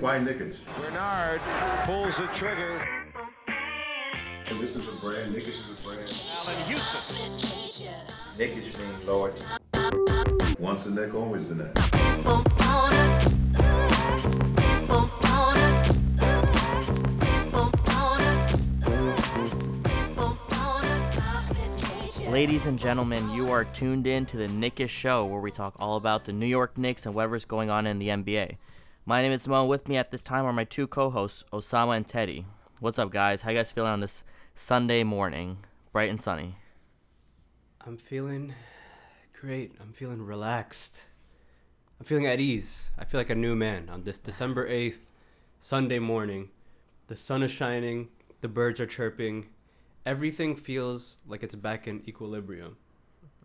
Why Knickers? Bernard pulls the trigger. And this is a brand. Knickers is a brand. Allan Houston. Knickers mean loyalty. Once a neck, always a neck. Ladies and gentlemen, you are tuned in to the Knickish Show, where we talk all about the New York Knicks and whatever's going on in the NBA. My name is Mo. With me at this time are my two co-hosts, Osama and Teddy. What's up, guys? How you guys feeling on this Sunday morning, bright and sunny? I'm feeling great. I'm feeling relaxed. I'm feeling at ease. I feel like a new man on this December 8th, Sunday morning. The sun is shining, the birds are chirping. Everything feels like it's back in equilibrium.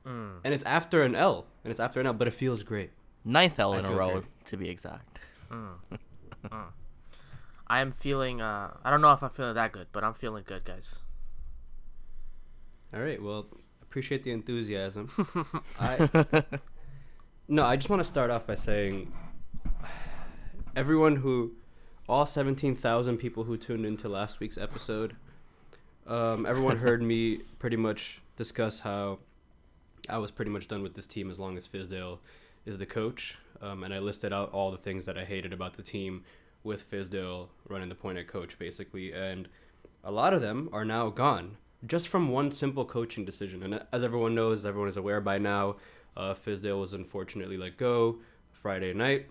Mm. And it's after an L, and it's after an L, but it feels great. Ninth L I in a row, great. to be exact. I am feeling. Uh, I don't know if I'm feeling that good, but I'm feeling good, guys. All right, well, appreciate the enthusiasm. I No, I just want to start off by saying everyone who all 17,000 people who tuned into last week's episode um, everyone heard me pretty much discuss how I was pretty much done with this team as long as Fizdale is the coach. Um, and I listed out all the things that I hated about the team with Fizdale running the point at coach, basically. And a lot of them are now gone just from one simple coaching decision. And as everyone knows, everyone is aware by now, uh, Fizdale was unfortunately let go Friday night.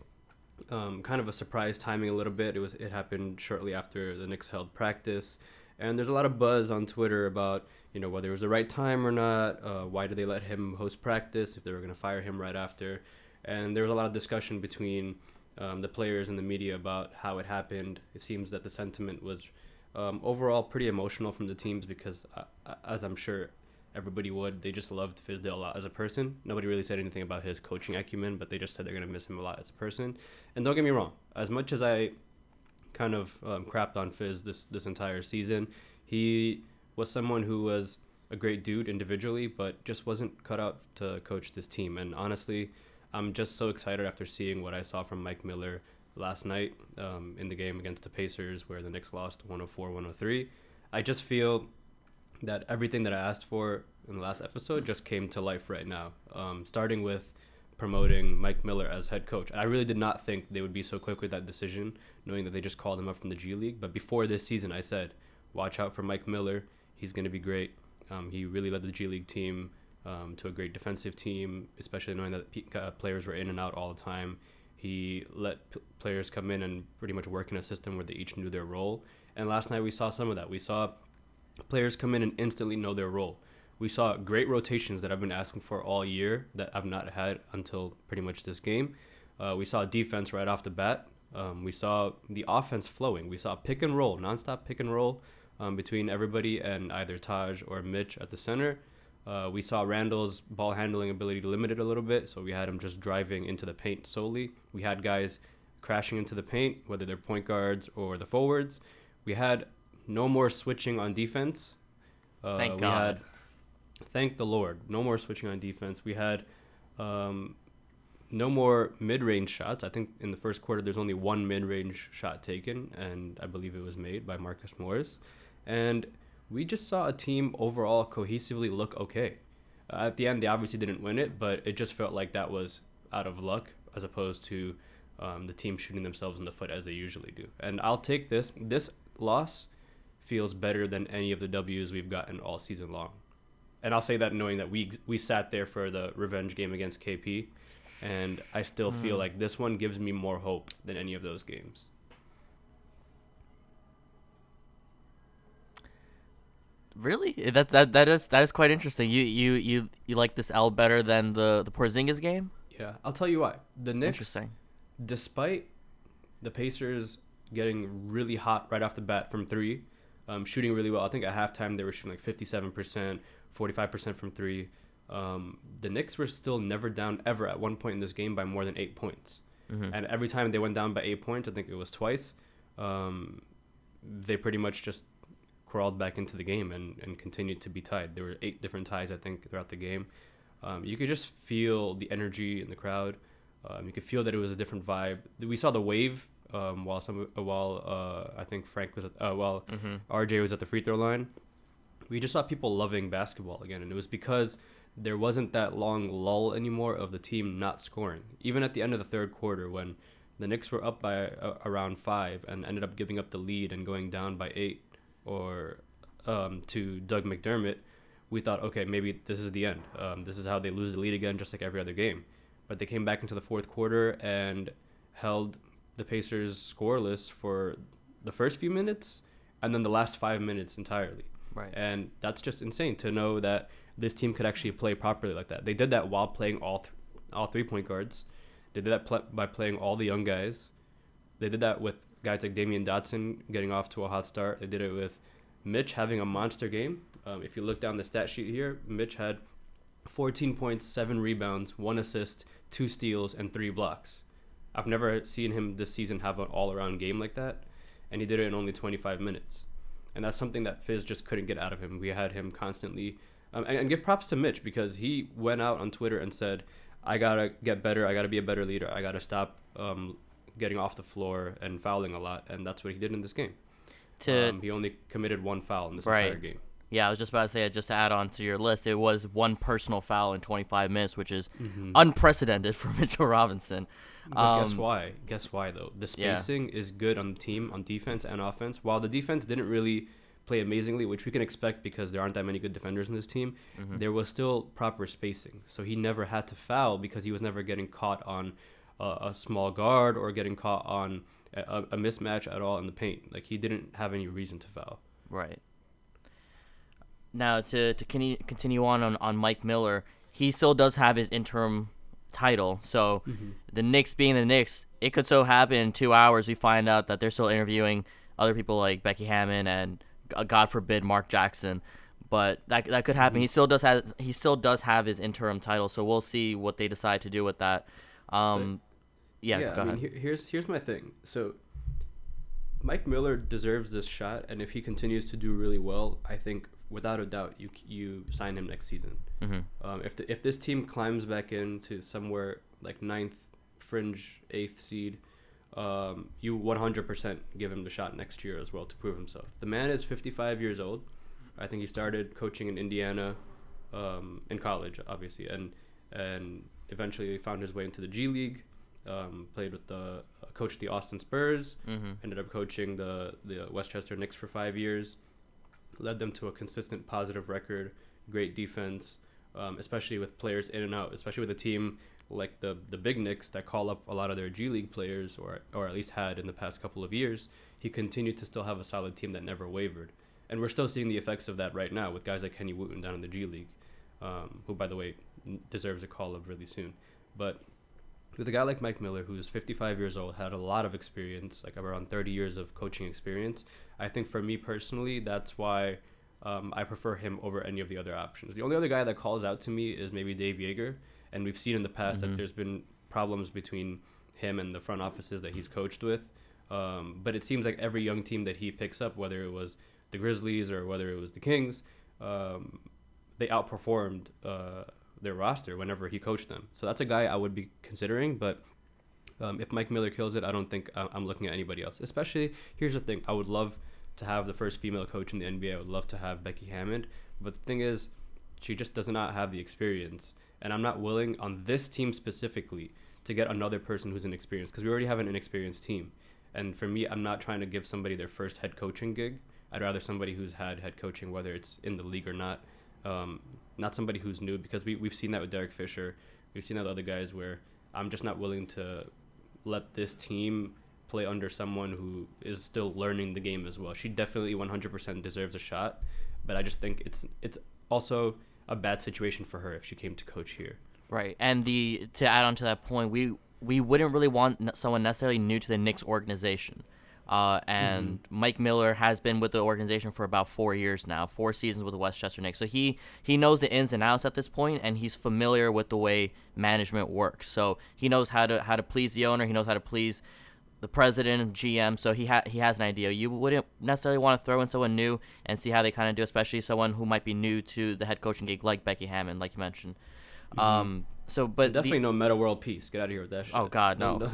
Um, kind of a surprise timing a little bit. It was it happened shortly after the Knicks held practice, and there's a lot of buzz on Twitter about you know whether it was the right time or not. Uh, why did they let him host practice if they were going to fire him right after? And there was a lot of discussion between um, the players and the media about how it happened. It seems that the sentiment was um, overall pretty emotional from the teams because, uh, uh, as I'm sure everybody would, they just loved Fizdale a lot as a person. Nobody really said anything about his coaching acumen, but they just said they're going to miss him a lot as a person. And don't get me wrong, as much as I kind of um, crapped on Fizz this this entire season. He was someone who was a great dude individually, but just wasn't cut out to coach this team. And honestly, I'm just so excited after seeing what I saw from Mike Miller last night um, in the game against the Pacers, where the Knicks lost 104-103. I just feel that everything that I asked for in the last episode just came to life right now. Um, starting with promoting Mike Miller as head coach. I really did not think they would be so quick with that decision, knowing that they just called him up from the G League. But before this season, I said, watch out for Mike Miller. He's going to be great. Um, he really led the G League team um, to a great defensive team, especially knowing that uh, players were in and out all the time. He let p- players come in and pretty much work in a system where they each knew their role. And last night we saw some of that. We saw players come in and instantly know their role. We saw great rotations that I've been asking for all year that I've not had until pretty much this game. Uh, we saw defense right off the bat. Um, we saw the offense flowing. We saw pick and roll, nonstop pick and roll um, between everybody and either Taj or Mitch at the center. Uh, we saw Randle's ball handling ability limited a little bit, so we had him just driving into the paint solely. We had guys crashing into the paint, whether they're point guards or the forwards. We had no more switching on defense. Uh, Thank God. Had, thank the Lord. No more switching on defense. We had um, no more mid-range shots. I think in the first quarter there's only one mid-range shot taken, and I believe it was made by Marcus Morris. And we just saw a team overall cohesively look okay. Uh, at the end, they obviously didn't win it, but it just felt like that was out of luck as opposed to um, the team shooting themselves in the foot as they usually do. And I'll take this. This loss feels better than any of the W's we've gotten all season long. And I'll say that knowing that we we sat there for the revenge game against KP, and I still feel like this one gives me more hope than any of those games. Really? That that that is that is quite interesting. You you you you like this L better than the the Porzingis game? Yeah, I'll tell you why. The Knicks, Interesting. despite the Pacers getting really hot right off the bat from three, um, shooting really well. I think at halftime they were shooting like fifty-seven percent, forty-five percent from three. Um, the Knicks were still never down ever at one point in this game by more than eight points. And every time they went down by eight points, I think it was twice. Um, they pretty much just crawled back into the game and, and continued to be tied. There were eight different ties, I think, throughout the game. Um, you could just feel the energy in the crowd. Um, you could feel that it was a different vibe. We saw the wave um, while some uh, while uh, I think Frank was at, uh, while Mm-hmm. RJ was at the free throw line. We just saw people loving basketball again, and it was because there wasn't that long lull anymore of the team not scoring. Even at the end of the third quarter, when the Knicks were up by uh, around five and ended up giving up the lead and going down by eight, or um, to Doug McDermott, we thought, okay, maybe this is the end. Um, this is how they lose the lead again, just like every other game. But they came back into the fourth quarter and held the Pacers scoreless for the first few minutes and then the last five minutes entirely. Right. And that's just insane to know that this team could actually play properly like that. They did that while playing all th- all three point guards. They did that pl- by playing all the young guys. They did that with guys like Damyean Dotson getting off to a hot start. They did it with Mitch having a monster game. Um, if you look down the stat sheet here, Mitch had 14 points, seven rebounds, one assist, two steals, and three blocks. I've never seen him this season have an all around game like that, and he did it in only 25 minutes. And that's something that Fizz just couldn't get out of him. We had him constantly. Um, and, and give props to Mitch because he went out on Twitter and said, I gotta get better. I gotta be a better leader. I gotta stop um, getting off the floor and fouling a lot. And that's what he did in this game. To Um, he only committed one foul in this Right. entire game. yeah, I was just about to say just to add on to your list, it was one personal foul in 25 minutes, which is Mm-hmm. unprecedented for Mitchell Robinson. But guess Um, why? Guess why though? The Yeah. spacing is good on the team on defense and offense. While the defense didn't really play amazingly, which we can expect because there aren't that many good defenders in this team, Mm-hmm. there was still proper spacing. So he never had to foul because he was never getting caught on a, a small guard or getting caught on a, a mismatch at all in the paint. Like he didn't have any reason to foul. Right. Now to to continue on, on on Mike Miller, he still does have his interim title. So the Knicks being the Knicks, it could so happen in two hours we find out that they're still interviewing other people like Becky Hammon and uh, God forbid Mark Jackson. But that that could happen. He still does have he still does have his interim title. So we'll see what they decide to do with that. Um, yeah, go I ahead. mean, here, here's here's my thing. So Mike Miller deserves this shot, and if he continues to do really well, I think without a doubt you you sign him next season. Mhm. Um, if the, if this team climbs back into somewhere like ninth, fringe eighth seed, um, you 100% give him the shot next year as well to prove himself. The man is 55 years old. I think he started coaching in Indiana um, in college, obviously, and and eventually found his way into the G League. Um, played with the uh, coached the Austin Spurs. Mhm. Ended up coaching the the Westchester Knicks for five years. Led them to a consistent positive record, great defense, um, especially with players in and out. Especially with a team like the the Big Knicks that call up a lot of their G League players, or or at least had in the past couple of years. He continued to still have a solid team that never wavered, and we're still seeing the effects of that right now with guys like Kenny Wooten down in the G League, um, who by the way deserves a call up really soon. But with a guy like Mike Miller, who's 55 years old, had a lot of experience, like around 30 years of coaching experience, I think for me personally, that's why um, I prefer him over any of the other options. The only other guy that calls out to me is maybe Dave Joerger, and we've seen in the past Mhm. that there's been problems between him and the front offices that he's coached with. Um, but it seems like every young team that he picks up, whether it was the Grizzlies or whether it was the Kings, um, they outperformed uh, their roster whenever he coached them. So that's a guy I would be considering. But um, if Mike Miller kills it, I don't think I- I'm looking at anybody else. Especially, here's the thing: I would love to have the first female coach in the NBA. I would love to have Becky Hammon. But the thing is, she just does not have the experience, and I'm not willing on this team specifically to get another person who's inexperienced because we already have an inexperienced team. And for me, I'm not trying to give somebody their first head coaching gig. I'd rather somebody who's had head coaching, whether it's in the league or not. Um, not somebody who's new because we, we've seen that with Derek Fisher. We've seen that with other guys where I'm just not willing to let this team play under someone who is still learning the game as well. She definitely 100% deserves a shot, but I just think it's it's also a bad situation for her if she came to coach here. Right, and the to add on to that point, we we wouldn't really want someone necessarily new to the Knicks organization. Uh, and Mike Miller has been with the organization for about four years now, four seasons with the Westchester Knicks. So he he knows the ins and outs at this point, and he's familiar with the way management works. So he knows how to how to please the owner. He knows how to please the president and GM. So he ha- he has an idea. You wouldn't necessarily want to throw in someone new and see how they kind of do, especially someone who might be new to the head coaching gig, like Becky Hammon, like you mentioned. Um, so, but the- Definitely no Metta World Peace. Get out of here with that shit. Oh God, no.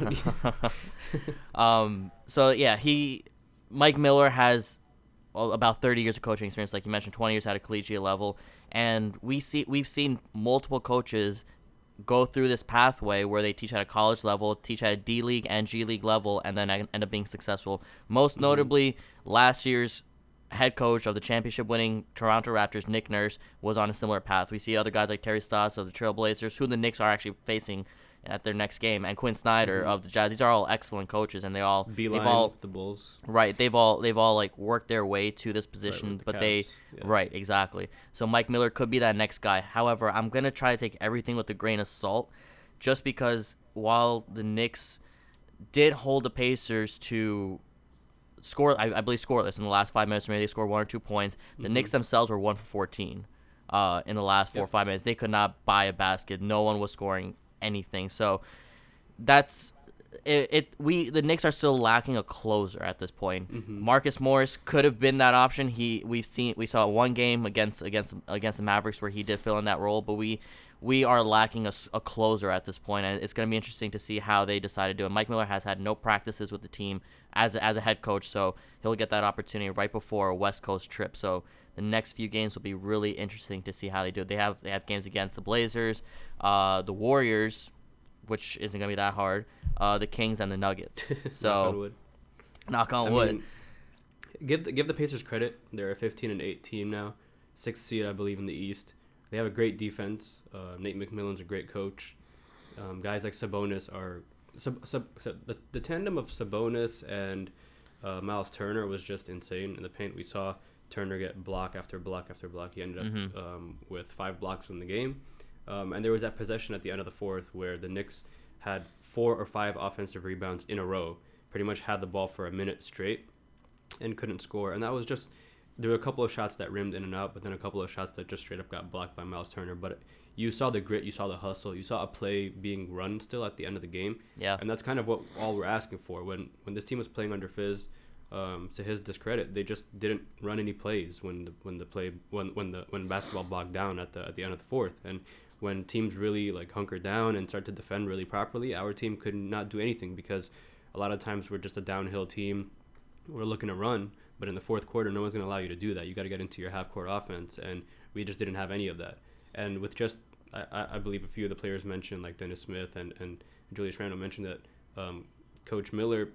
um. So yeah, he, Mike Miller has about 30 years of coaching experience, like you mentioned, 20 years at a collegiate level, and we see we've seen multiple coaches go through this pathway where they teach at a college level, teach at a D League and G League level, and then end up being successful. Most notably, last year's head coach of the championship winning Toronto Raptors, Nick Nurse, was on a similar path. We see other guys like Terry Stotts of the Trailblazers, who the Knicks are actually facing at their next game, and Quin Snyder mm-hmm. of the Jazz. These are all excellent coaches, and they all Beeline, they've all the Bulls. Right, they've all they've all like worked their way to this position, the but they yeah. right exactly. So Mike Miller could be that next guy. However, I'm gonna try to take everything with a grain of salt, just because while the Knicks did hold the Pacers to score, I, I believe scoreless in the last five minutes. Maybe they scored one or two points. The Knicks themselves were one for 14 uh, in the last four or five minutes. They could not buy a basket. No one was scoring anything. So that's it, it we the Knicks are still lacking a closer at this point. Marcus Morris could have been that option. He we've seen we saw one game against against against the Mavericks where he did fill in that role, but we we are lacking a closer at this point, and it's going to be interesting to see how they decide to do it. Mike Miller has had no practices with the team as a, as a head coach, so he'll get that opportunity right before a West Coast trip. So the next few games will be really interesting to see how they do it. They have they have games against the Blazers, uh, the Warriors, which isn't gonna be that hard. Uh, the Kings and the Nuggets. Knock on So wood. knock on wood. mean, give the, give the Pacers credit. They're a 15 and 8 team now, sixth seed I believe in the East. They have a great defense. Uh, Nate McMillan's a great coach. Um, guys like Sabonis are sub, sub, sub, the, the tandem of Sabonis and uh, Myles Turner was just insane in the paint. We saw Turner get block after block after block. He ended up Mhm. um, with five blocks in the game. Um, and there was that possession at the end of the fourth where the Knicks had four or five offensive rebounds in a row, pretty much had the ball for a minute straight and couldn't score. And that was just there were a couple of shots that rimmed in and out, but then a couple of shots that just straight up got blocked by Myles Turner. But you saw the grit, you saw the hustle, you saw a play being run still at the end of the game. Yeah. And that's kind of what all we're asking for. When when this team was playing under Fizz, um, to his discredit, they just didn't run any plays when the when the play when when the when basketball bogged down at the at the end of the fourth. And when teams really like hunker down and start to defend really properly, our team could not do anything because a lot of times we're just a downhill team. We're looking to run, but in the fourth quarter, no one's going to allow you to do that. You got to get into your half court offense, and we just didn't have any of that. And with just, I, I I believe a few of the players mentioned, like Dennis Smith and, and Julius Randle mentioned that um, Coach Miller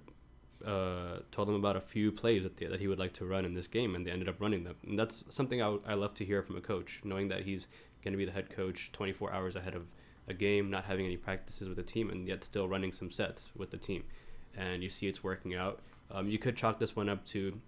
uh, told them about a few plays that, they, that he would like to run in this game, and they ended up running them. And that's something I, love to hear from a coach, knowing that he's going to be the head coach 24 hours ahead of a game, not having any practices with the team, and yet still running some sets with the team. And you see it's working out. Um, you could chalk this one up to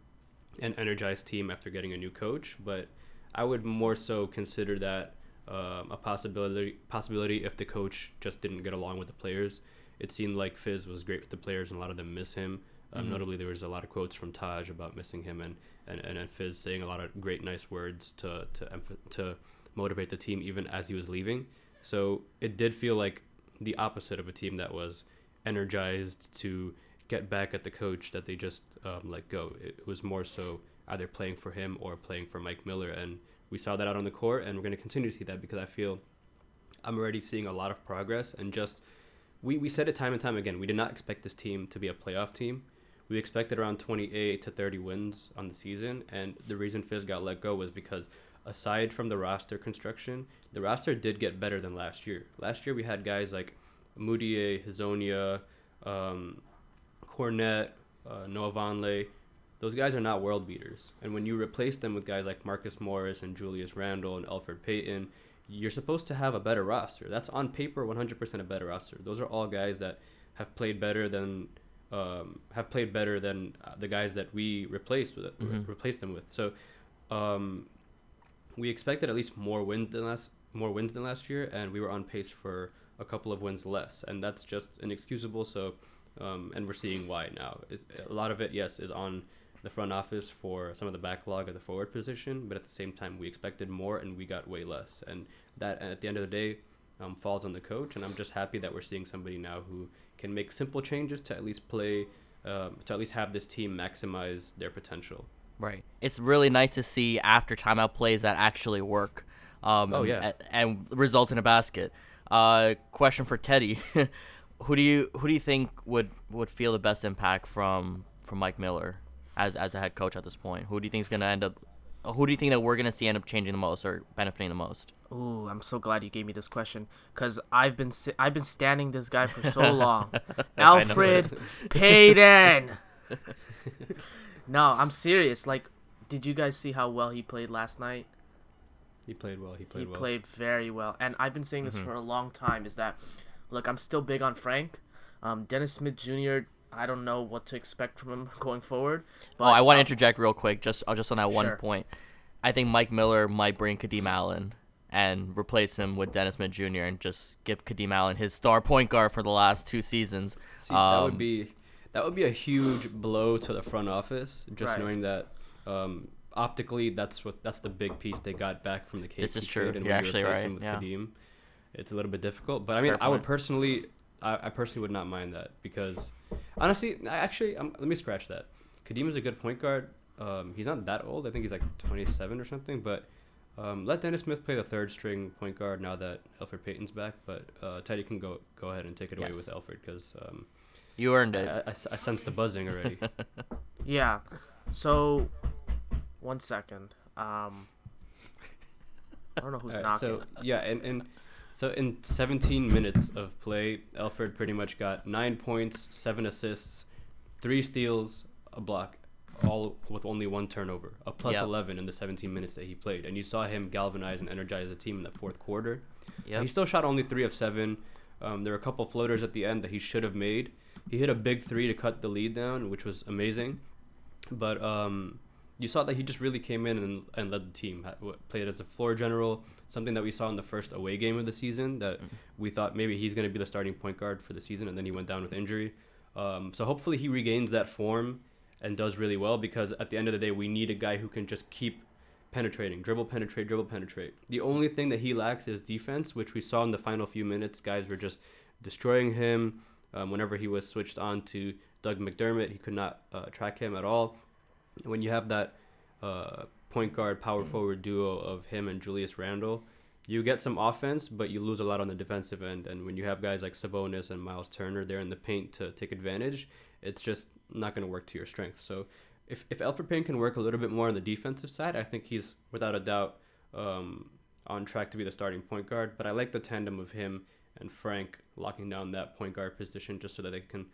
an energized team after getting a new coach, but I would more so consider that um, a possibility. Possibility if the coach just didn't get along with the players. It seemed like Fizz was great with the players, and a lot of them miss him. Um, Mhm. Notably, there was a lot of quotes from Taj about missing him, and and, and, and Fizz saying a lot of great, nice words to to emph- to motivate the team even as he was leaving. So it did feel like the opposite of a team that was energized to get back at the coach that they just um, let go. It was more so either playing for him or playing for Mike Miller, and we saw that out on the court, and we're going to continue to see that because I feel I'm already seeing a lot of progress, and just we we said it time and time again. We did not expect this team to be a playoff team. We expected around 28 to 30 wins on the season, and the reason Fizz got let go was because aside from the roster construction, the roster did get better than last year. Last year we had guys like Mudiay, Hezonja, um, Kornet, uh, Noah Vonleh. Those guys are not world beaters. And when you replace them with guys like Marcus Morris and Julius Randle and Elfrid Payton, you're supposed to have a better roster. That's on paper 100% a better roster. Those are all guys that have played better than um, have played better than uh, the guys that we replaced with Mhm. replaced them with. So um, we expected at least more wins than last more wins than last year, and we were on pace for a couple of wins less, and that's just inexcusable. So, um, and we're seeing why now. It, a lot of it, yes, is on the front office for some of the backlog at the forward position, but at the same time, we expected more and we got way less, and that at the end of the day um, falls on the coach. And I'm just happy that we're seeing somebody now who can make simple changes to at least play, um, to at least have this team maximize their potential. Right. It's really nice to see after timeout plays that actually work. Um, Oh, yeah. and, and result in a basket. Uh, question for Teddy: Who do you who do you think would would feel the best impact from from Mike Miller as as a head coach at this point? Who do you think is gonna end up? Who do you think that we're gonna see end up changing the most or benefiting the most? Ooh, I'm so glad you gave me this question because I've been si- I've been standing this guy for so long. Elfrid Payton. no, I'm serious. Like, did you guys see how well he played last night? He played well. He played he well. played very well, and I've been saying this mm-hmm. for a long time. Is that, look, I'm still big on Frank. Um, Dennis Smith Jr. I don't know what to expect from him going forward. But oh, I want to um, interject real quick, just uh, just on that one Sure. point. I think Mike Miller might bring Kadeem Allen and replace him with Dennis Smith Jr. and just give Kadeem Allen his star point guard for the last two seasons. See, that would Um, be that would be a huge blow to the front office. Just Right. knowing that um, optically, that's what that's the big piece they got back from the KP This is true. trade, and You're when you actually replace right, With yeah. Kadeem, it's a little bit difficult. But I mean, Fair I would point. personally, I, I personally would not mind that because honestly, I actually, um, let me scratch that. Kadeem is a good point guard. Um, he's not that old. I think he's like 27 or something. But um, let Dennis Smith play the third string point guard now that Elfrid Payton's back. But uh, Teddy can go go ahead and take it away with Elfrid because um, You earned I, it. I sense the buzzing already. Yeah. So, one second. Um, I don't know who's Alright, knocking. so yeah, and, and so in 17 minutes of play, Elfrid pretty much got nine points, seven assists, three steals, a block, all with only one turnover, a plus Yep. 11 in the 17 minutes that he played. And you saw him galvanize and energize the team in the fourth quarter. Yep. He still shot only three of seven. Um, there were a couple floaters at the end that he should have made. He hit a big three to cut the lead down, which was amazing. But um, you saw that he just really came in and, and led the team. Played as the floor general, something that we saw in the first away game of the season. That we thought maybe he's going to be the starting point guard for the season, and then he went down with injury. Um, so hopefully he regains that form and does really well because at the end of the day, we need a guy who can just keep penetrating, dribble, penetrate, dribble, penetrate. The only thing that he lacks is defense, which we saw in the final few minutes. Guys were just destroying him. Um, whenever he was switched on to Doug McDermott, he could not uh, track him at all. When you have that uh, point guard, power forward duo of him and Julius Randle, you get some offense, but you lose a lot on the defensive end. And when you have guys like Sabonis and Myles Turner there in the paint to take advantage, it's just not going to work to your strength. So if, if Elfrid Payne can work a little bit more on the defensive side, I think he's without a doubt um, on track to be the starting point guard. But I like the tandem of him and Frank locking down that point guard position just so that they can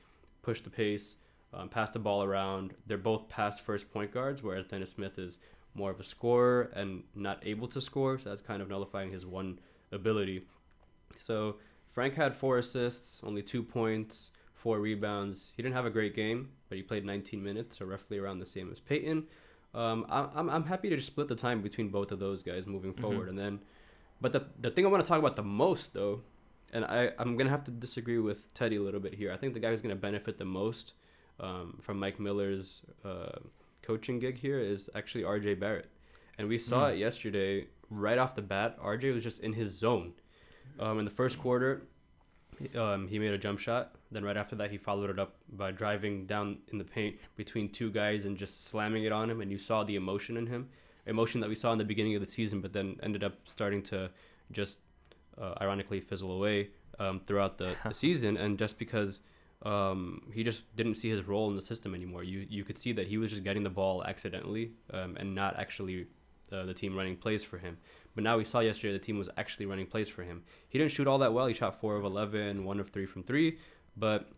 push the pace, um, pass the ball around. They're both pass first point guards, whereas Dennis Smith is more of a scorer and not able to score. So that's kind of nullifying his one ability. So Frank had four assists, only two points, four rebounds. He didn't have a great game, but he played 19 minutes, so roughly around the same as Payton. Um, I- I'm, I'm happy to just split the time between both of those guys moving forward. And then, but the, the thing I want to talk about the most, though, and I, I'm going to have to disagree with Teddy a little bit here. I think the guy who's going to benefit the most um, from Mike Miller's uh, coaching gig here is actually RJ Barrett. And we saw it yesterday right off the bat. RJ was just in his zone. Um, in the first quarter, um, he made a jump shot. Then right after that, he followed it up by driving down in the paint between two guys and just slamming it on him. And you saw the emotion in him, emotion that we saw in the beginning of the season, but then ended up starting to just uh, ironically fizzle away um, throughout the, the season. And just because um, he just didn't see his role in the system anymore, you you could see that he was just getting the ball accidentally um, and not actually uh, the team running plays for him. But now we saw yesterday the team was actually running plays for him. He didn't shoot all that well. He shot 4 of 11, 1 of 3 from 3, but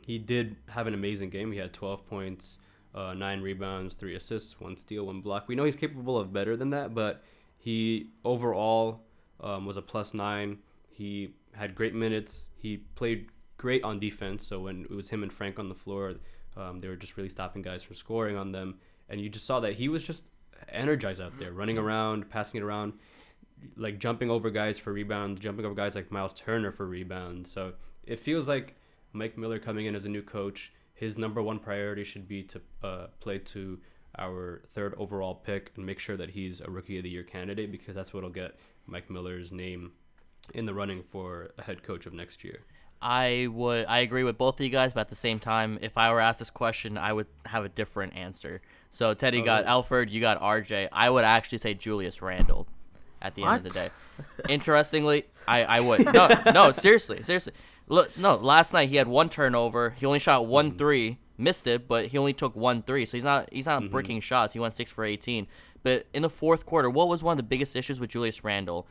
he did have an amazing game. He had 12 points, uh, 9 rebounds, 3 assists, 1 steal, 1 block. We know he's capable of better than that, but he overall um, was a plus 9. He had great minutes. He played great on defense. So when it was him and Frank on the floor, um, they were just really stopping guys from scoring on them. And you just saw that he was just energized out there, running around, passing it around, like jumping over guys for rebounds, jumping over guys like Myles Turner for rebounds. So it feels like Mike Miller coming in as a new coach, his number one priority should be to uh, play to our third overall pick and make sure that he's a rookie of the year candidate because that's what'll get Mike Miller's name in the running for a head coach of next year. I would I agree with both of you guys, but at the same time, if I were asked this question, I would have a different answer. So Teddy got. Elfrid, you got RJ. I would actually say Julius Randle at the end of the day. Interestingly, I, I would. No, no, seriously, seriously. Look, no, last night he had one turnover. He only shot one Mm-hmm. three, missed it, but he only took one three. So he's not he's Mm-hmm. not breaking shots. He went six for 18. But in the fourth quarter, what was one of the biggest issues with Julius Randle?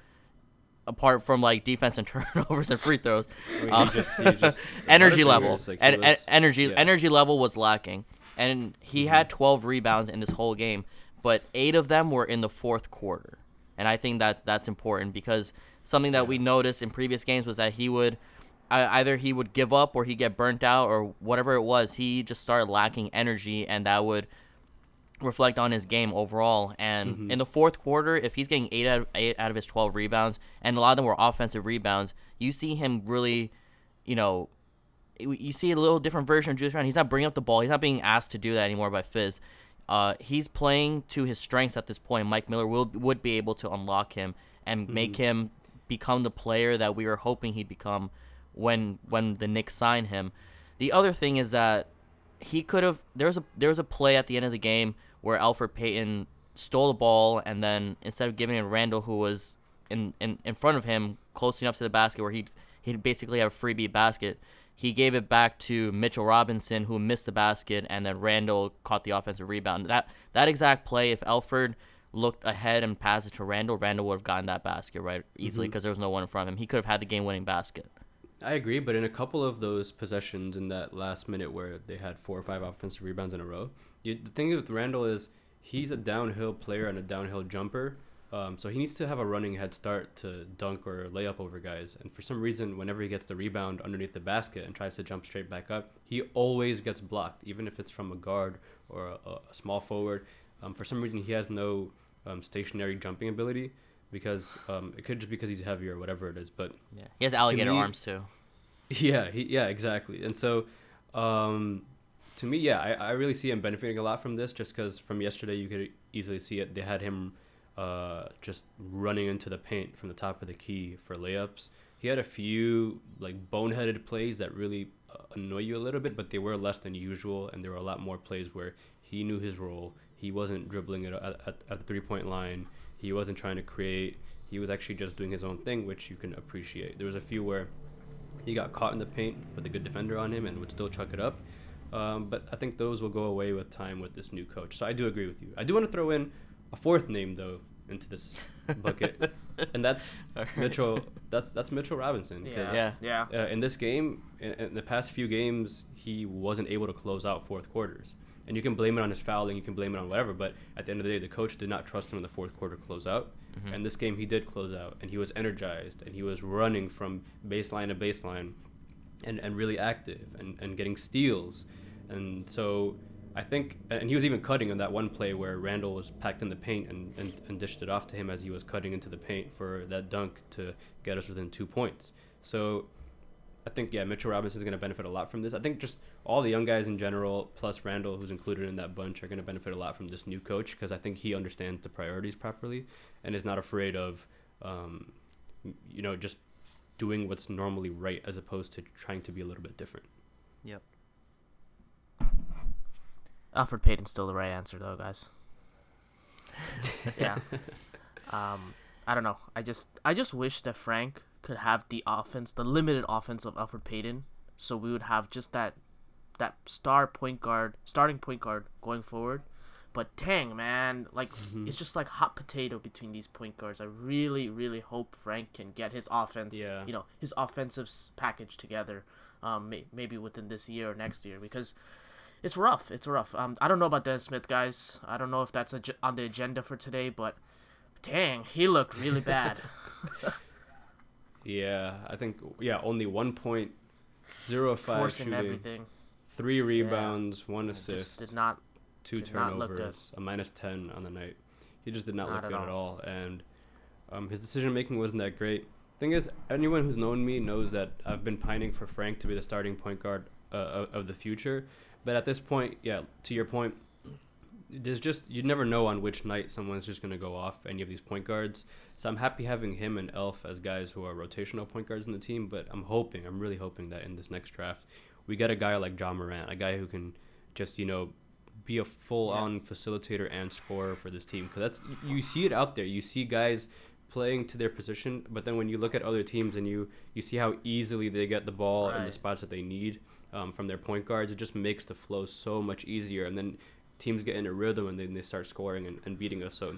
Apart from like defense and turnovers and free throws, I mean, um, he just, he just energy level, like, he en- en- was- energy, yeah. Mm-hmm. energy level was lacking, and he had 12 rebounds in this whole game, but eight of them were in the fourth quarter, and I think that that's important because something that we noticed in previous games was that he would either he would give up or he get burnt out or whatever it was. He just started lacking energy, and that would reflect on his game overall. And Mm-hmm. in the fourth quarter, if he's getting eight out of eight out of his twelve rebounds, and a lot of them were offensive rebounds, you see him really, you know, you see a little different version of Julius Randle. He's not bringing up the ball. He's not being asked to do that anymore by Fizz. Uh, he's playing to his strengths at this point. Mike Miller will would be able to unlock him and make him become the player that we were hoping he'd become when when the Knicks signed him. The other thing is that he could have there was a there was a play at the end of the game where Elfrid Payton stole the ball and then instead of giving it to Randle who was in, in, in front of him close enough to the basket where he he'd basically have a freebie basket he gave it back to Mitchell Robinson who missed the basket and then Randle caught the offensive rebound. That that exact play if Elfrid looked ahead and passed it to Randle Randle would have gotten that basket right easily mm-hmm. because there was no one in front of him. He could have had the game winning basket. I agree, but in a couple of those possessions in that last minute where they had four or five offensive rebounds in a row, you, the thing with Randle is he's a downhill player and a downhill jumper, um, so he needs to have a running head start to dunk or lay up over guys. And for some reason, whenever he gets the rebound underneath the basket and tries to jump straight back up, he always gets blocked, even if it's from a guard or a, a small forward. Um, for some reason, he has no um, stationary jumping ability because um, it could just because he's heavier or whatever it is, but yeah he has alligator me- arms too yeah, he, yeah, exactly. And so, um, to me, yeah, I, I really see him benefiting a lot from this just because from yesterday you could easily see it. They had him uh, just running into the paint from the top of the key for layups. He had a few like boneheaded plays that really uh, annoy you a little bit, but they were less than usual, and there were a lot more plays where he knew his role. He wasn't dribbling at, at, at the three point line. He wasn't trying to create. He was actually just doing his own thing, which you can appreciate. There was a few where he got caught in the paint with a good defender on him and would still chuck it up. Um, but I think those will go away with time with this new coach. So I do agree with you. I do want to throw in a fourth name though into this bucket, and that's Alright. Mitchell. That's that's Mitchell Robinson. 'cause, Yeah. Yeah. Yeah. Uh, in this game, in, in the past few games, he wasn't able to close out fourth quarters. And you can blame it on his fouling, you can blame it on whatever, but at the end of the day, the coach did not trust him in the fourth quarter close out. And this game, he did close out, and he was energized, and he was running from baseline to baseline, and, and really active, and, and getting steals. And so I think, and he was even cutting on that one play where Randle was packed in the paint and, and, and dished it off to him as he was cutting into the paint for that dunk to get us within two points. So I think yeah, Mitchell Robinson is going to benefit a lot from this. I think just all the young guys in general, plus Randle, who's included in that bunch, are going to benefit a lot from this new coach because I think he understands the priorities properly and is not afraid of, um, you know, just doing what's normally right as opposed to trying to be a little bit different. Yep. Elfrid Payton's still the right answer, though, guys. yeah. Um, I don't know. I just, I just wish that Frank could have the offense, the limited offense of Elfrid Payton, so we would have just that, that star point guard, starting point guard going forward. But dang, man, like it's just like hot potato between these point guards. I really, really hope Frank can get his offense, Yeah. you know, his offensive package together, um, may- maybe within this year or next year because it's rough. It's rough. Um, I don't know about Dennis Smith, guys. I don't know if that's ag- on the agenda for today, but dang, he looked really bad. Yeah, I think yeah, only one point zero five Forcing shooting, everything. three rebounds, one It just assist, did not. two did not look good. turnovers, a minus ten on the night. He just did not, Not look at good at all. all, and um, his decision making wasn't that great. Thing is, anyone who's known me knows that I've been pining for Frank to be the starting point guard uh, of, the future. But at this point, yeah, to your point, there's just you never know on which night someone's just gonna go off any of these point guards. So I'm happy having him and Elf as guys who are rotational point guards in the team. But I'm hoping, I'm really hoping that in this next draft, we get a guy like Ja Morant, a guy who can just you know be a full-on facilitator and scorer for this team. Because that's you see it out there. You see guys playing to their position, but then when you look at other teams and you you see how easily they get the ball in the spots that they need um, from their point guards, it just makes the flow so much easier. And then teams get in a rhythm and then they start scoring and, and beating us. So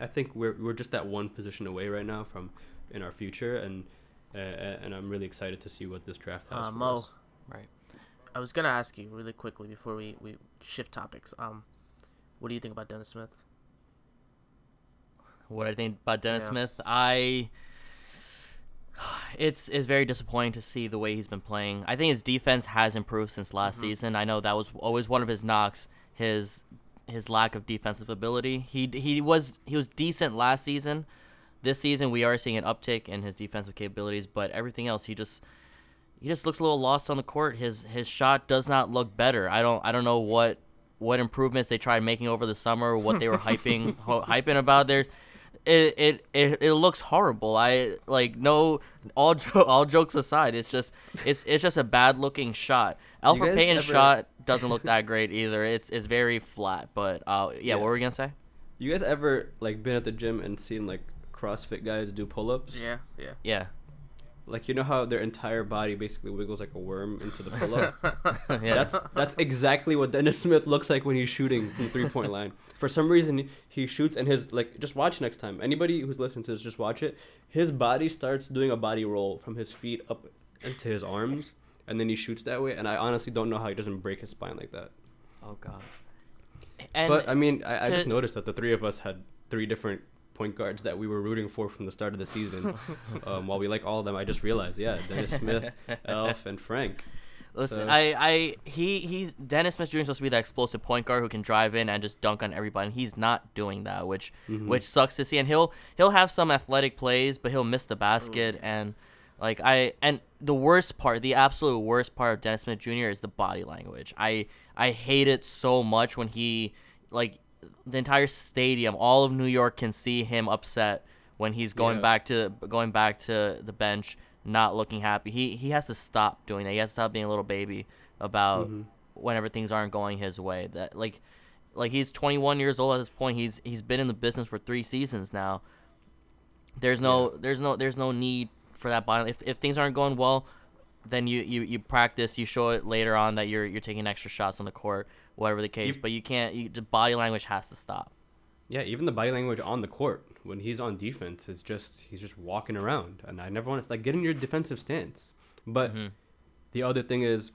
I think we're we're just that one position away right now from in our future, and uh, and I'm really excited to see what this draft has Uh, for Mo, us. Right. I was gonna ask you really quickly before we, we shift topics. Um, what do you think about Dennis Smith? What I think about Dennis Yeah. Smith, I it's it's very disappointing to see the way he's been playing. I think his defense has improved since last Mm-hmm. season. I know that was always one of his knocks, his his lack of defensive ability. He he was he was decent last season. This season we are seeing an uptick in his defensive capabilities, but everything else he just he just looks a little lost on the court. His his shot does not look better. I don't I don't know what what improvements they tried making over the summer, what they were hyping ho- hyping about. There's it, it it it looks horrible. I like no all jo- all jokes aside, it's just it's it's just a bad looking shot. Elfrid guys Payton's ever- shot doesn't look that great either. It's it's very flat. But uh yeah, Yeah. what were we gonna say? You guys ever like been at the gym and seen like CrossFit guys do pull-ups? Yeah, yeah. Yeah. Like you know how their entire body basically wiggles like a worm into the pull-up. yeah. That's that's exactly what Dennis Smith looks like when he's shooting from the three-point line. For some reason, he shoots and his like just watch next time. Anybody who's listening to this, just watch it. His body starts doing a body roll from his feet up into his arms, and then he shoots that way. And I honestly don't know how he doesn't break his spine like that. oh god. And but I mean, I, I just noticed that the three of us had three different point guards that we were rooting for from the start of the season. um, while we like all of them, I just realized, yeah, Dennis Smith, Elf, and Frank. Listen, So- I, I, he, he's Dennis Smith Jr. is supposed to be that explosive point guard who can drive in and just dunk on everybody. And he's not doing that, which, Mm-hmm. which sucks to see. And he'll, he'll have some athletic plays, but he'll miss the basket. And like I, and the worst part, the absolute worst part of Dennis Smith Jr. is the body language. I, I hate it so much when he, like, the entire stadium, all of New York can see him upset when he's going Yeah. back to going back to the bench, not looking happy. He he has to stop doing that. He has to stop being a little baby about mm-hmm. whenever things aren't going his way. That like like he's 21 years old at this point. He's he's been in the business for 3 seasons now. There's no there's no there's no need for that body. If if things aren't going well, then you, you, you practice, you show it later on that you're you're taking extra shots on the court, whatever the case. You- but you can't. You, the body language has to stop. Yeah, even the body language on the court when he's on defense is just he's just walking around, and I never want to like get in your defensive stance. But Mm-hmm. the other thing is,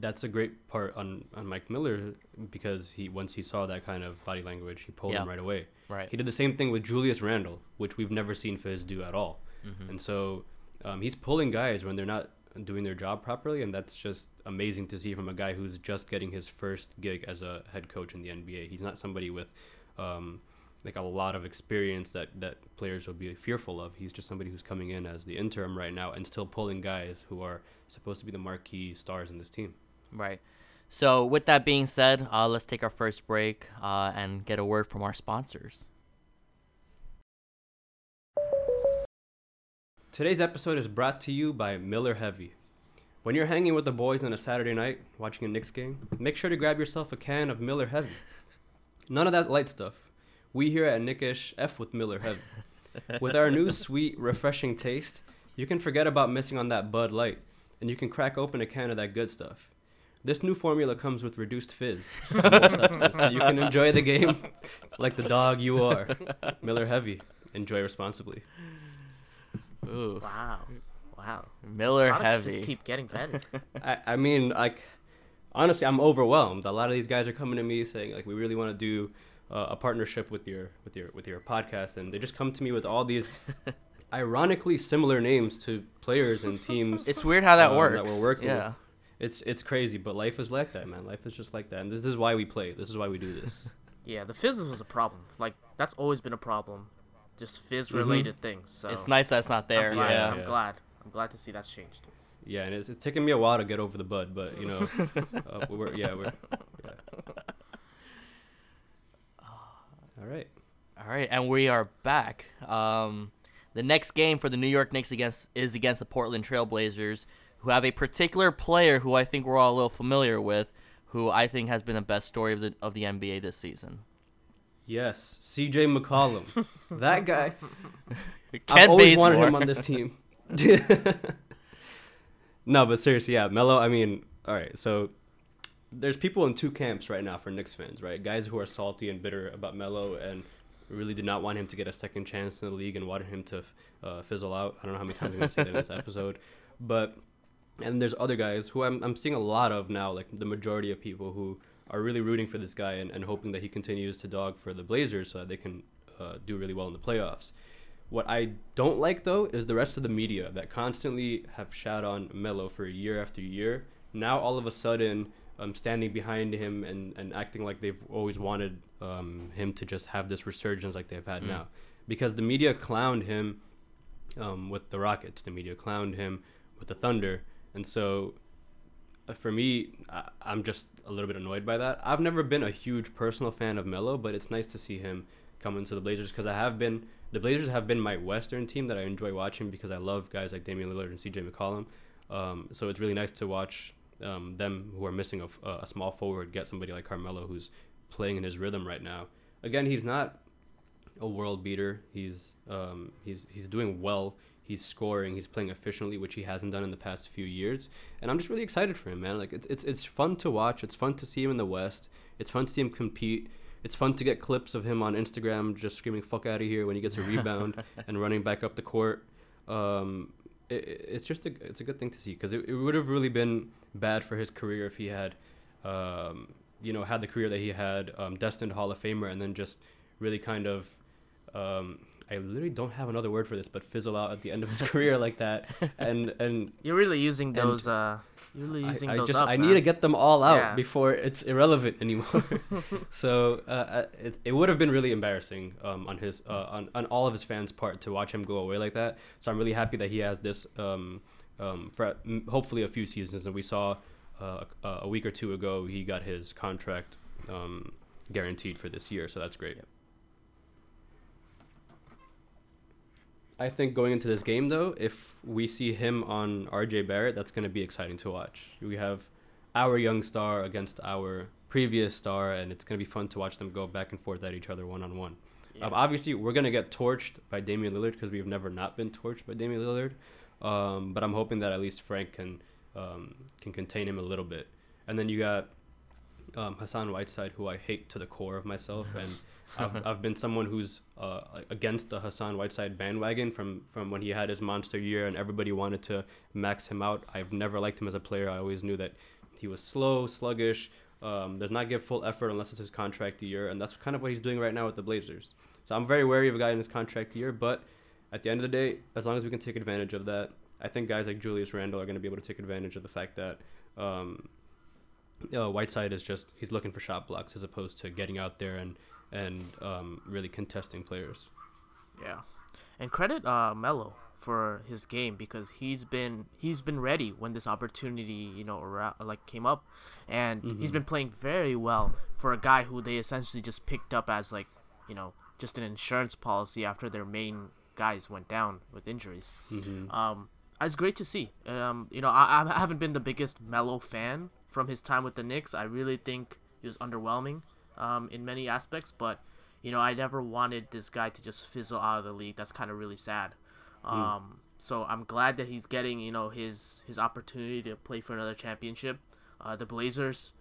that's a great part on on Mike Miller because he once he saw that kind of body language, he pulled him right away. Right. He did the same thing with Julius Randle, which we've never seen Fizz do at all. Mm-hmm. And so um, he's pulling guys when they're not doing their job properly, and that's just amazing to see from a guy who's just getting his first gig as a head coach in the NBA. He's not somebody with um, like a lot of experience that that players would be fearful of. He's just somebody who's coming in as the interim right now and still pulling guys who are supposed to be the marquee stars in this team. Right. So with that being said, uh, let's take our first break uh, and get a word from our sponsors. Today's episode is brought to you by Miller Heavy. When you're hanging with the boys on a Saturday night watching a Knicks game, make sure to grab yourself a can of Miller Heavy. None of that light stuff. We here at Knickish F with Miller Heavy. With our new sweet, refreshing taste, you can forget about missing on that Bud Light, and you can crack open a can of that good stuff. This new formula comes with reduced fizz, and more substance, so you can enjoy the game like the dog you are. Miller Heavy. Enjoy responsibly. Ooh, Wow, wow. Miller Products Heavy. just keep getting better. I, I mean, like, honestly, I'm overwhelmed. A lot of these guys are coming to me saying, like, we really want to do uh, a partnership with your with your with your podcast, and they just come to me with all these ironically similar names to players and teams. It's weird how that um, works. That we're working yeah. with. It's it's crazy, but life is like that, man. Life is just like that, and this is why we play. This is why we do this. yeah, the fizz was a problem. Like that's always been a problem. Just fizz related things. So It's nice that it's not there. I'm glad. yeah. I'm Yeah. glad. I'm glad to see that's changed. Yeah, and it's, it's taken me a while to get over the bud, but you know, uh, we're yeah we're. Yeah. All right. All right, and we are back. Um, the next game for the New York Knicks against is against the Portland Trailblazers, who have a particular player who I think we're all a little familiar with, who I think has been the best story of the of the NBA this season. Yes, C.J. McCollum. that guy. I've Kent always wanted him on this team. no, but seriously, yeah, Melo. I mean, all right. So there's people in two camps right now for Knicks fans, right? Guys who are salty and bitter about Melo and really did not want him to get a second chance in the league and wanted him to uh, fizzle out. I don't know how many times I'm gonna say that in this episode, but and there's other guys who I'm I'm seeing a lot of now, like the majority of people who are really rooting for this guy and, and hoping that he continues to dog for the Blazers so that they can uh, do really well in the playoffs. What I don't like though is the rest of the media that constantly have shat on Melo for year after year. Now all of a sudden, um, standing behind him and, and acting like they've always wanted um, him to just have this resurgence like they've had now, because the media clowned him um, with the Rockets. The media clowned him with the Thunder, and so uh, for me, I, I'm just a little bit annoyed by that. I've never been a huge personal fan of Melo, but it's nice to see him come into the Blazers because I have been. The Blazers have been my Western team that I enjoy watching because I love guys like Damian Lillard and C.J. McCollum. Um, so it's really nice to watch um, them who are missing a, a small forward get somebody like Carmelo who's playing in his rhythm right now. Again, he's not a world beater. He's um, he's he's doing well. He's scoring. He's playing efficiently, which he hasn't done in the past few years. And I'm just really excited for him, man. Like it's it's it's fun to watch. It's fun to see him in the West. It's fun to see him compete. It's fun to get clips of him on Instagram just screaming "fuck out of here" when he gets a rebound and running back up the court. Um, it, it- it's just a it's a good thing to see because it, it would have really been bad for his career if he had, um, you know, had the career that he had, um, destined Hall of Famer, and then just really kind of um, I literally don't have another word for this, but fizzle out at the end of his career like that. And and You're really using those. uh, you're really using I, I those just up. I man. need to get them all out Yeah. before it's irrelevant anymore. so uh, uh, it, it would have been really embarrassing um, on his uh, on on all of his fans' part to watch him go away like that. So I'm really happy that he has this um, um, for hopefully a few seasons. And we saw uh, a a week or two ago he got his contract um, guaranteed for this year. So that's great. I think going into this game though, if we see him on RJ Barrett, that's going to be exciting to watch. We have our young star against our previous star, and it's going to be fun to watch them go back and forth at each other one on one. Obviously, we're going to get torched by Damian Lillard because we've never not been torched by Damian Lillard. Um, but I'm hoping that at least Frank can um, can contain him a little bit. And then you got um, Hassan Whiteside, who I hate to the core of myself, and I've, I've been someone who's uh, against the Hassan Whiteside bandwagon from from when he had his monster year, and everybody wanted to max him out. I've never liked him as a player. I always knew that he was slow, sluggish, um, does not give full effort unless it's his contract year, and that's kind of what he's doing right now with the Blazers. So I'm very wary of a guy in his contract year, but at the end of the day, as long as we can take advantage of that, I think guys like Julius Randle are going to be able to take advantage of the fact that um, uh, Whiteside is just he's looking for shot blocks as opposed to getting out there and and um, really contesting players. Yeah, and credit uh, Melo for his game because he's been he's been ready when this opportunity you know around, like came up, and he's been playing very well for a guy who they essentially just picked up as like you know just an insurance policy after their main guys went down with injuries. Um, it's great to see. Um, you know, I, I haven't been the biggest Melo fan from his time with the Knicks. I really think he was underwhelming um, in many aspects, but you know, I never wanted this guy to just fizzle out of the league. That's kind of really sad. Um, so I'm glad that he's getting you know his his opportunity to play for another championship. Uh, the Blazers,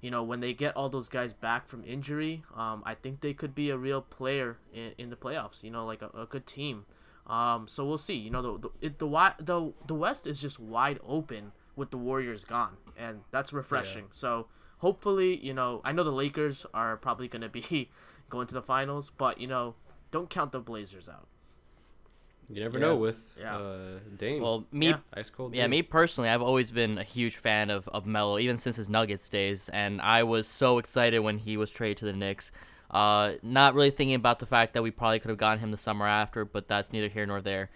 you know, when they get all those guys back from injury, um, I think they could be a real player in, in the playoffs. You know, like a, a good team. Um, so we'll see. You know, the the it, the the the West is just wide open with the Warriors gone, and that's refreshing. So hopefully, you know, I know the Lakers are probably gonna be going to the finals, but you know, don't count the Blazers out. You never Yeah. know with Yeah. uh, Dame. Well, me Yeah. ice cold. Yeah, me personally, I've always been a huge fan of, of Melo, even since his Nuggets days, and I was so excited when he was traded to the Knicks. Uh, not really thinking about the fact that we probably could have gotten him the summer after, but that's neither here nor there.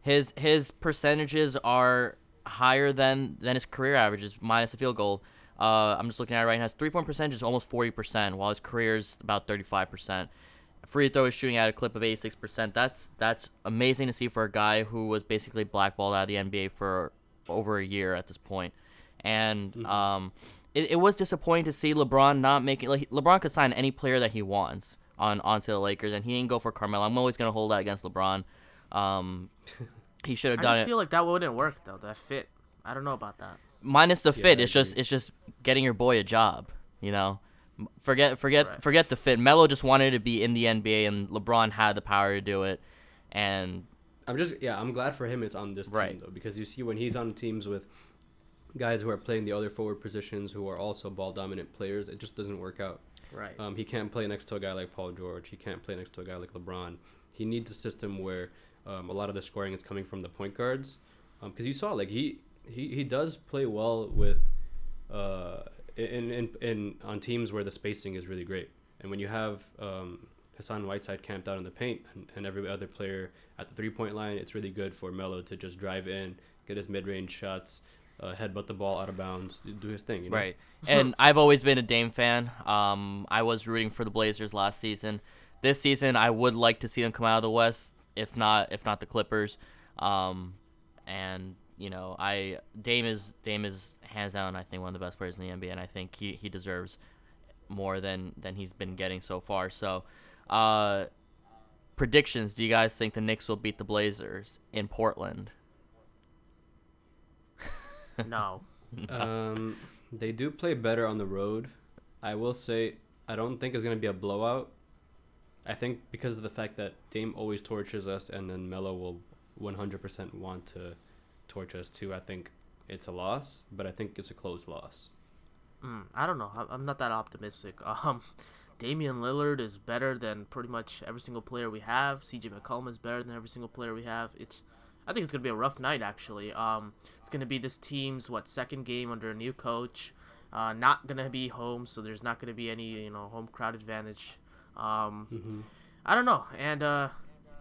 His his percentages are higher than than his career averages, minus a field goal. Uh, I'm just looking at it right now. His three point percentage is almost 40%, while his career is about 35%. Free throw is shooting at a clip of 86%. That's that's amazing to see for a guy who was basically blackballed out of the NBA for over a year at this point. And um, it, it was disappointing to see LeBron not making like LeBron could sign any player that he wants, on onto the Lakers, and he didn't go for Carmelo. I'm always gonna hold that against LeBron. Um, he should have I done just it feel like that wouldn't work though. That fit. I don't know about that. Minus the fit. I it's just it's just getting your boy a job. You know, forget forget Right. forget the fit. Melo just wanted to be in the NBA, and LeBron had the power to do it. And I'm just yeah, I'm glad for him it's on this team though because you see when he's on teams with guys who are playing the other forward positions who are also ball dominant players, it just doesn't work out. Right. Um, he can't play next to a guy like Paul George. He can't play next to a guy like LeBron. He needs a system where um, a lot of the scoring is coming from the point guards. Because you saw like he, he he does play well with uh, in, in in on teams where the spacing is really great. And when you have um, Hassan Whiteside camped out in the paint and, and every other player at the three point line, it's really good for Melo to just drive in, get his mid range shots, uh, headbutt the ball out of bounds, do his thing. You know? Right. And I've always been a Dame fan. Um, I was rooting for the Blazers last season. This season, I would like to see them come out of the West, if not if not the Clippers. Um, and you know, I Dame is Dame is hands down, I think one of the best players in the NBA, and I think he, he deserves more than than he's been getting so far. So, uh, predictions: Do you guys think the Knicks will beat the Blazers in Portland? no. um, they do play better on the road. I will say I don't think it's gonna be a blowout. I think because of the fact that Dame always torches us, and then Melo will 100% want to torch us too. I think it's a loss, but I think it's a close loss. Mm, I don't know. I'm- I'm not that optimistic. Um, Damian Lillard is better than pretty much every single player we have. CJ McCollum is better than every single player we have. It's, I think it's gonna be a rough night actually. Um, it's gonna be this team's what second game under a new coach. Uh, not gonna be home, so there's not gonna be any you know home crowd advantage. Um, I don't know, and uh,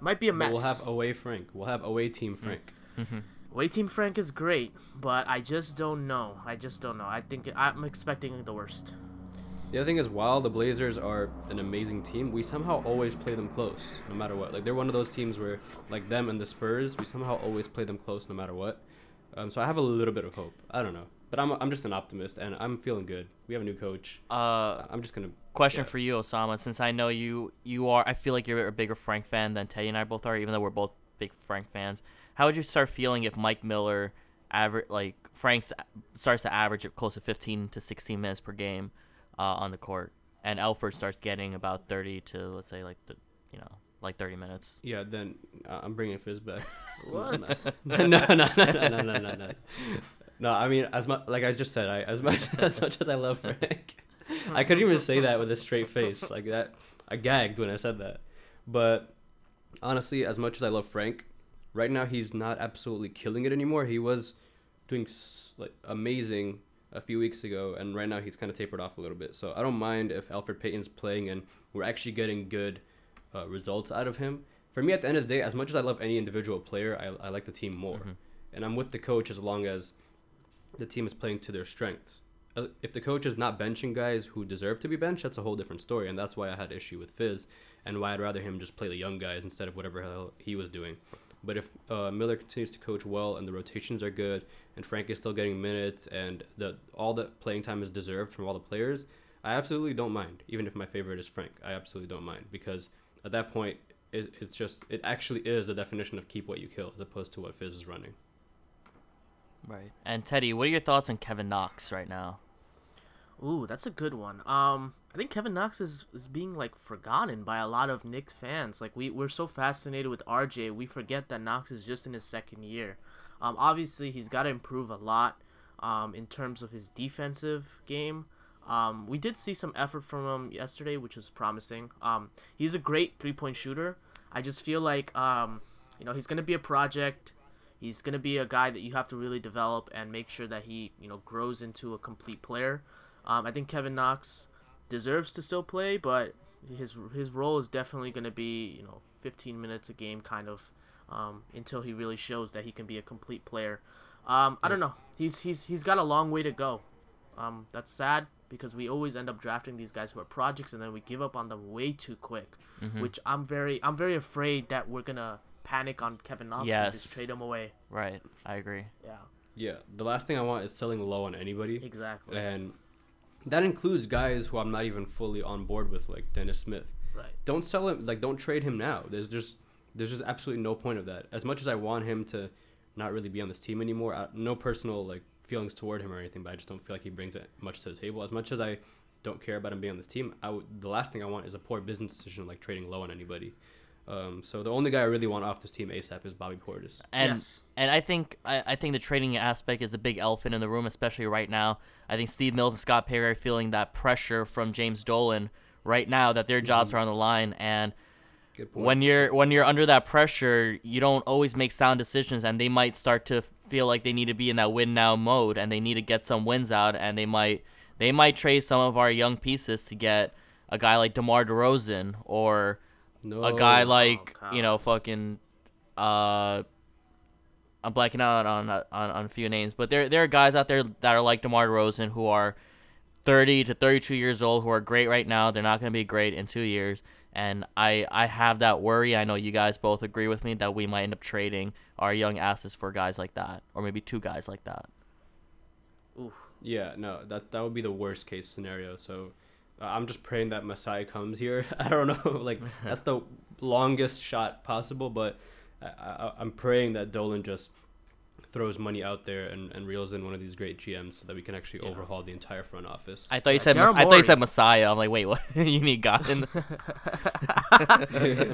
might be a But mess. we'll have away Frank. We'll have away team Frank. Away Team Frank is great, but I just don't know. I just don't know. I think I'm expecting the worst. The other thing is, while the Blazers are an amazing team, we somehow always play them close, no matter what. Like they're one of those teams where, like them and the Spurs, we somehow always play them close, no matter what. Um, so I have a little bit of hope. I don't know, but I'm I'm just an optimist, and I'm feeling good. We have a new coach. Uh, I'm just gonna. Question yeah. for you, Osama. Since I know you, you are. I feel like you're a bigger Frank fan than Teddy and I both are, even though we're both big Frank fans. How would you start feeling if Mike Miller, average like Frank starts to average at close to 15 to 16 minutes per game uh, on the court, and Elfrid starts getting about 30 to let's say like the, you know, like 30 minutes. Yeah, then uh, I'm bringing Fizz back. What? no, no, no, no, no, no, no, no. No, I mean, as much like I just said, I as much as much as I love Frank, I couldn't even say that with a straight face like that. I gagged when I said that. But honestly, as much as I love Frank, right now he's not absolutely killing it anymore. He was doing like amazing a few weeks ago, and right now he's kind of tapered off a little bit. So I don't mind if Elfrid Payton's playing and we're actually getting good uh, results out of him. For me, at the end of the day, as much as I love any individual player, I, I like the team more. And I'm with the coach as long as the team is playing to their strengths. Uh, If the coach is not benching guys who deserve to be benched, that's a whole different story. And that's why I had issue with Fizz and why I'd rather him just play the young guys instead of whatever hell he was doing. But if uh, Miller continues to coach well and the rotations are good and Frank is still getting minutes and the all the playing time is deserved from all the players, I absolutely don't mind. Even if my favorite is Frank, I absolutely don't mind because at that point, it, it's just it actually is the definition of keep what you kill as opposed to what Fizz is running. Right. And Teddy, what are your thoughts on Kevin Knox right now? Ooh, that's a good one. Um, I think Kevin Knox is, is being like forgotten by a lot of Knicks fans. Like we we're so fascinated with RJ, we forget that Knox is just in his second year. Um, obviously he's got to improve a lot. Um, in terms of his defensive game. Um, we did see some effort from him yesterday, which was promising. Um, he's a great three point shooter. I just feel like um, you know he's gonna be a project. He's gonna be a guy that you have to really develop and make sure that he you know grows into a complete player. Um, I think Kevin Knox deserves to still play, but his his role is definitely going to be you know 15 minutes a game kind of um, until he really shows that he can be a complete player. Um, I don't know. He's he's he's got a long way to go. Um, that's sad because we always end up drafting these guys who are projects and then we give up on them way too quick. Which I'm very I'm very afraid that we're gonna panic on Kevin Knox and just trade him away. Right. I agree. Yeah, Yeah, the last thing I want is selling low on anybody. exactly. And that includes guys who I'm not even fully on board with, like Dennis Smith. Right. Don't sell him. Like, don't trade him now. There's just there's just absolutely no point of that. As much as I want him to not really be on this team anymore, I, no personal like feelings toward him or anything, but I just don't feel like he brings it much to the table. As much as I don't care about him being on this team, I would, the last thing I want is a poor business decision like trading low on anybody. Um, so the only guy I really want off this team ASAP is Bobby Portis. And Yes. and I think I, I think the trading aspect is a big elephant in the room, especially right now. I think Steve Mills and Scott Perry are feeling that pressure from James Dolan right now that their jobs are on the line and Good point. when you're when you're under that pressure, you don't always make sound decisions, and they might start to feel like they need to be in that win now mode, and they need to get some wins out, and they might they might trade some of our young pieces to get a guy like DeMar DeRozan or no, a guy like God. you know fucking uh. I'm blacking out on, on on a few names, but there there are guys out there that are like DeMar DeRozan who are 30 to 32 years old who are great right now. They're not going to be great in two years, and I I have that worry. I know you guys both agree with me that we might end up trading our young assets for guys like that, or maybe two guys like that. Yeah, no, that that would be the worst case scenario. So I'm just praying that Masai comes here. I don't know, like that's the longest shot possible, but I, I, I'm praying that Dolan just throws money out there and, and reels in one of these great GMs so that we can actually overhaul the entire front office. I thought you said Mas- I thought you said Messiah. I'm like, wait, what? you need God in the-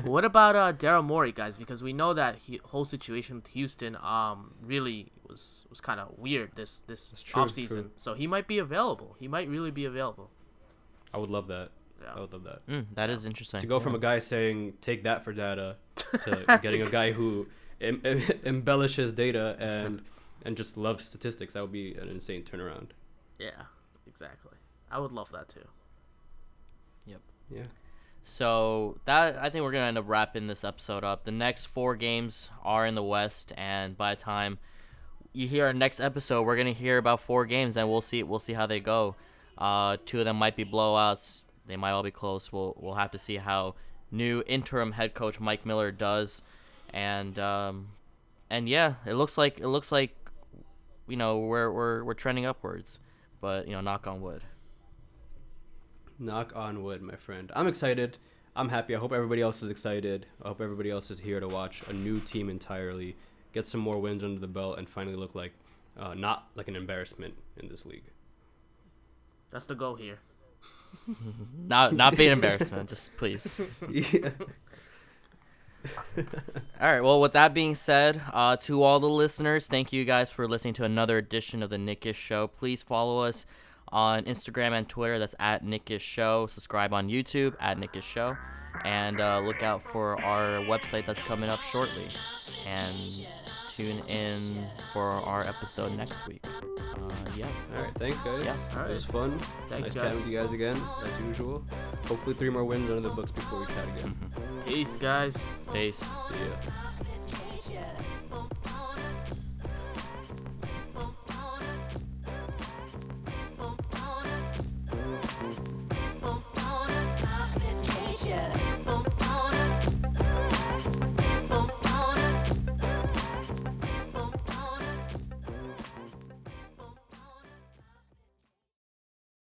what about uh Daryl Morey, guys? Because we know that he, whole situation with Houston um really was was kind of weird this this true, offseason. true. So he might be available. He might really be available. I would love that. Yeah. I would love that. Mm, that is interesting. To go from a guy saying take that for data to getting a guy who em- em- embellishes data and and just loves statistics, that would be an insane turnaround. Yeah, exactly. I would love that too. Yep. Yeah. So that I think we're gonna end up wrapping this episode up. The next four games are in the West, and by the time you hear our next episode, we're gonna hear about four games, and we'll see we'll see how they go. Uh, two of them might be blowouts. They might all be close. We'll we'll have to see how new interim head coach Mike Miller does, and um, and yeah, it looks like it looks like you know we're we're we're trending upwards, but you know knock on wood. Knock on wood, my friend. I'm excited. I'm happy. I hope everybody else is excited. I hope everybody else is here to watch a new team entirely, get some more wins under the belt, and finally look like uh, not like an embarrassment in this league. That's the goal here. Not not be an embarrassment, just please. yeah. All right. Well, with that being said, uh, to all the listeners, thank you guys for listening to another edition of the Knickish Show. Please follow us on Instagram and Twitter. That's at Knickish Show. Subscribe on YouTube at Knickish Show, and uh, look out for our website that's coming up shortly. And tune in for our episode next week. Uh, yeah. All right. Thanks, guys. Yeah, All right. It was fun. Thanks, nice guys. chatting with you guys again, as usual. Hopefully, three more wins under the books before we chat again. Peace, guys. Peace. See ya. Nation.